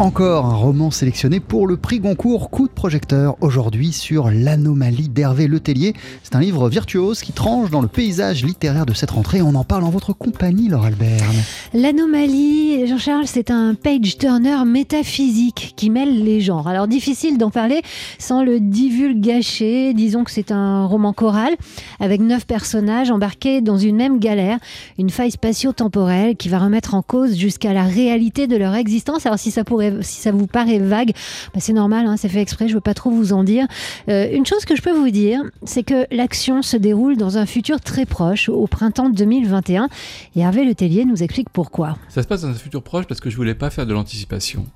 Encore un roman sélectionné pour le prix Goncourt Coup de projecteur aujourd'hui sur l'anomalie d'Hervé Letellier. C'est un livre virtuose qui tranche dans le paysage littéraire de cette rentrée. On en parle en votre compagnie, Laure Albert. L'anomalie, Jean-Charles, c'est un page-turner métaphysique qui mêle les genres. Alors difficile d'en parler sans le divulgacher. Disons que c'est un roman choral avec neuf personnages embarqués dans une même galère, une faille spatio-temporelle qui va remettre en cause jusqu'à la réalité de leur existence. Alors si ça pourrait, si ça vous paraît vague, bah, c'est normal, hein, c'est fait exprès. Je veux pas trop vous en dire. Euh, une chose que je peux vous dire, c'est que l'action se déroule dans un futur très proche, au printemps 2021. Et Hervé Letellier nous explique pourquoi. Ça se passe dans un futur proche parce que je voulais pas faire de l'anticipation.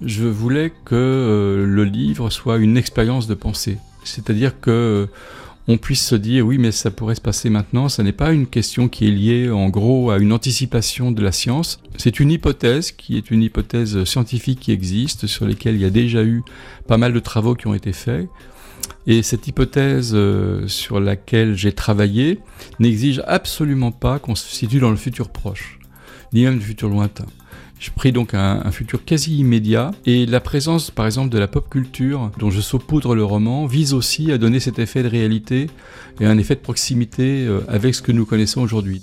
Je voulais que euh, le livre soit une expérience de pensée. C'est-à-dire que on puisse se dire oui mais ça pourrait se passer maintenant, ça n'est pas une question qui est liée en gros à une anticipation de la science, c'est une hypothèse qui est une hypothèse scientifique qui existe, sur laquelle il y a déjà eu pas mal de travaux qui ont été faits. Et cette hypothèse euh, sur laquelle j'ai travaillé n'exige absolument pas qu'on se situe dans le futur proche, ni même du futur lointain. Je pris donc un, futur quasi immédiat et la présence par exemple de la pop culture dont je saupoudre le roman vise aussi à donner cet effet de réalité et un effet de proximité euh, avec ce que nous connaissons aujourd'hui.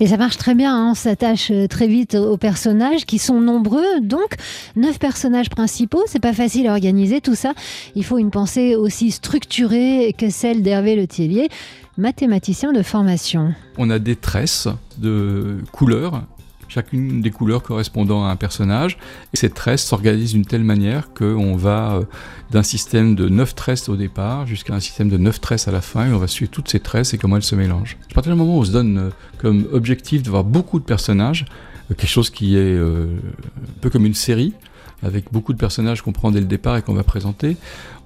Et ça marche très bien, hein. on s'attache euh, très vite aux personnages qui sont nombreux. Donc, neuf personnages principaux, c'est pas facile à organiser tout ça. Il faut une pensée aussi structurée que celle d'Hervé Le Thiellier, mathématicien de formation. On a des tresses de couleurs chacune des couleurs correspondant à un personnage. Et ces tresses s'organisent d'une telle manière qu'on va euh, d'un système de 9 tresses au départ jusqu'à un système de 9 tresses à la fin et on va suivre toutes ces tresses et comment elles se mélangent. À partir du moment où on se donne euh, comme objectif de voir beaucoup de personnages, euh, quelque chose qui est un peu comme une série, avec beaucoup de personnages qu'on prend dès le départ et qu'on va présenter,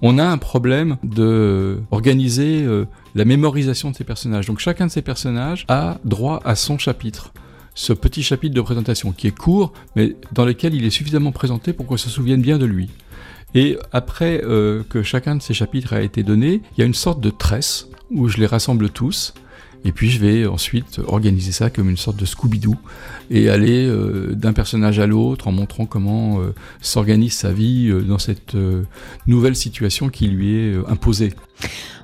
on a un problème de organiser la mémorisation de ces personnages. Donc chacun de ces personnages a droit à son chapitre ce petit chapitre de présentation qui est court, mais dans lequel il est suffisamment présenté pour qu'on se souvienne bien de lui. Et après euh, que chacun de ces chapitres a été donné, il y a une sorte de tresse où je les rassemble tous. Et puis je vais ensuite organiser ça comme une sorte de Scooby-Doo et aller euh, d'un personnage à l'autre en montrant comment euh, s'organise sa vie dans cette nouvelle situation qui lui est imposée.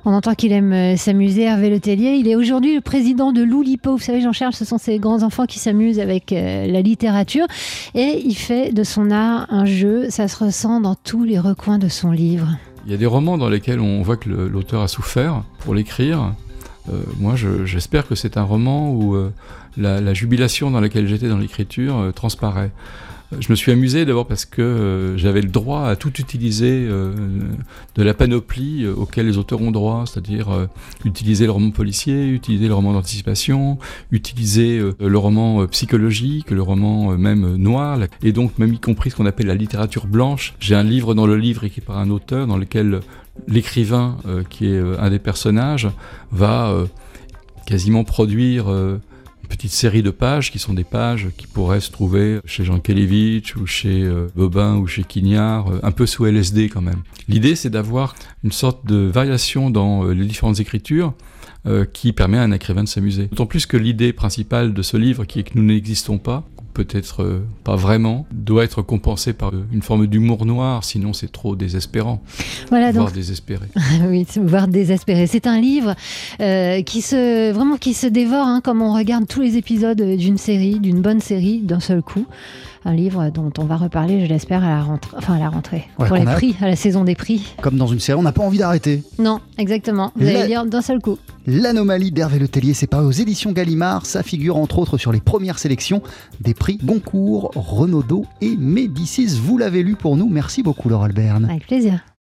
On entend qu'il aime euh, s'amuser, Hervé Letellier. Il est aujourd'hui le président de l'Oulipo. Vous savez, Jean-Charles, ce sont ces grands-enfants qui s'amusent avec euh, la littérature. Et il fait de son art un jeu. Ça se ressent dans tous les recoins de son livre. Il y a des romans dans lesquels on voit que l'auteur a souffert pour l'écrire. Euh, moi, j'espère que c'est un roman où la, jubilation dans laquelle j'étais dans l'écriture transparaît. Je me suis amusé d'abord parce que euh, j'avais le droit à tout utiliser euh, de la panoplie euh, auquel les auteurs ont droit, c'est-à-dire utiliser le roman policier, utiliser le roman d'anticipation, utiliser le roman psychologique, le roman même noir, et donc même y compris ce qu'on appelle la littérature blanche. J'ai un livre dans le livre écrit par un auteur dans lequel l'écrivain, qui est un des personnages, va quasiment produire petite série de pages qui sont des pages qui pourraient se trouver chez Jean Kelevitch ou chez euh, Bobin ou chez Quignard, euh, un peu sous LSD quand même. L'idée c'est d'avoir une sorte de variation dans euh, les différentes écritures qui permet à un écrivain de s'amuser. D'autant plus que l'idée principale de ce livre, qui est que nous n'existons pas, peut-être euh, pas vraiment, doit être compensé par une forme d'humour noir, sinon c'est trop désespérant. Voilà, voire désespéré. oui, voire désespéré. C'est un livre euh, qui se vraiment qui se dévore, hein, comme on regarde tous les épisodes d'une série, d'une bonne série, d'un seul coup un livre dont on va reparler, je l'espère, à la rentrée, enfin à la rentrée, pour les prix, à la saison des prix. Comme dans une série, on n'a pas envie d'arrêter. Non, exactement. Vous allez lire d'un seul coup. L'anomalie d'Hervé Letellier, c'est pas aux éditions Gallimard. Ça figure entre autres sur les premières sélections des prix Goncourt, Renaudot et Médicis. Vous l'avez lu pour nous. Merci beaucoup, Laura Alberne. Avec plaisir.